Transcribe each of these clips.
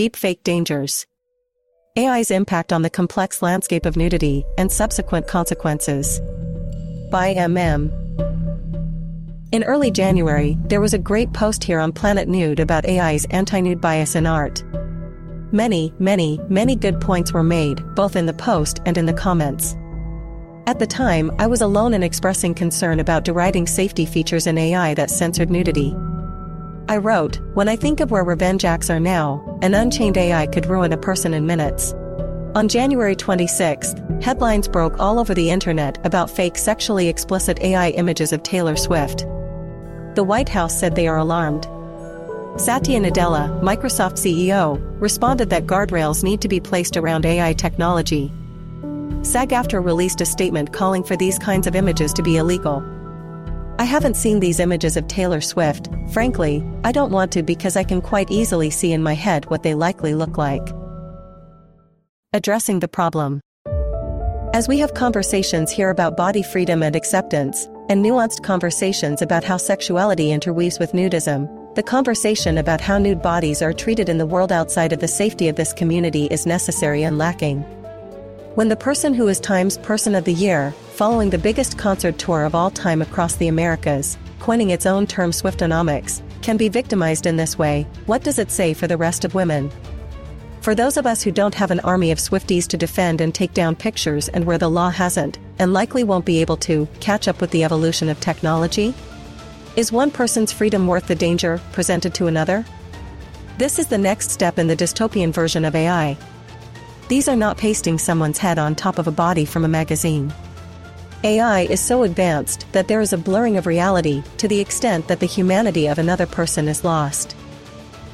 Deepfake Dangers. AI's Impact on the Complex Landscape of Nudity and Subsequent Consequences. By MM. In early January, there was a great post here on Planet Nude about AI's anti-nude bias in art. Many, many, many good points were made, both in the post and in the comments. At the time, I was alone in expressing concern about deriding safety features in AI that censored nudity. I wrote, When I think of where revenge acts are now, an unchained AI could ruin a person in minutes. On January 26, headlines broke all over the internet about fake sexually explicit AI images of Taylor Swift. The White House said they are alarmed. Satya Nadella, Microsoft CEO, responded that guardrails need to be placed around AI technology. SAG-AFTRA released a statement calling for these kinds of images to be illegal. I haven't seen these images of Taylor Swift, frankly, I don't want to because I can quite easily see in my head what they likely look like. Addressing the problem. As we have conversations here about body freedom and acceptance, and nuanced conversations about how sexuality interweaves with nudism, the conversation about how nude bodies are treated in the world outside of the safety of this community is necessary and lacking. When the person who is Times Person of the Year, following the biggest concert tour of all time across the Americas, coining its own term Swiftonomics, can be victimized in this way, what does it say for the rest of women? For those of us who don't have an army of Swifties to defend and take down pictures and where the law hasn't, and likely won't be able to, catch up with the evolution of technology? Is one person's freedom worth the danger presented to another? This is the next step in the dystopian version of AI. These are not pasting someone's head on top of a body from a magazine. AI is so advanced that there is a blurring of reality to the extent that the humanity of another person is lost.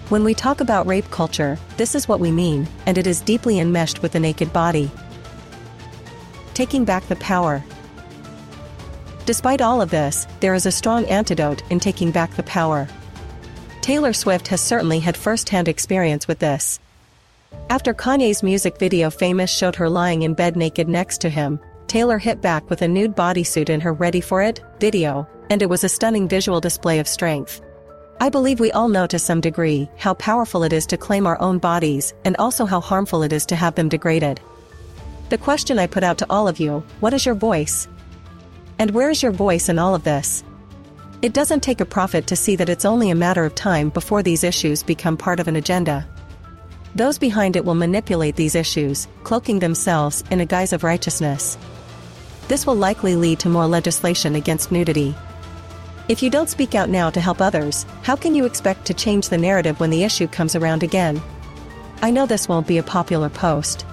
When we talk about rape culture, this is what we mean, and it is deeply enmeshed with the naked body. Taking back the power. Despite all of this, there is a strong antidote in taking back the power. Taylor Swift has certainly had first-hand experience with this. After Kanye's music video Famous showed her lying in bed naked next to him, Taylor hit back with a nude bodysuit in her Ready for It video, and it was a stunning visual display of strength. I believe we all know to some degree how powerful it is to claim our own bodies and also how harmful it is to have them degraded. The question I put out to all of you, what is your voice? And where is your voice in all of this? It doesn't take a prophet to see that it's only a matter of time before these issues become part of an agenda. Those behind it will manipulate these issues, cloaking themselves in a guise of righteousness. This will likely lead to more legislation against nudity. If you don't speak out now to help others, how can you expect to change the narrative when the issue comes around again? I know this won't be a popular post.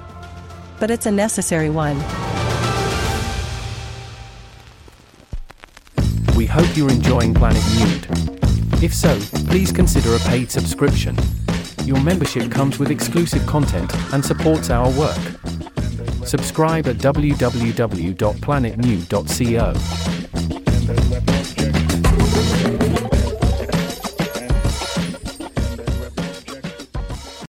But it's a necessary one. We hope you're enjoying Planet Nude. If so, please consider a paid subscription. Your membership comes with exclusive content and supports our work. Subscribe at www.planetnude.co.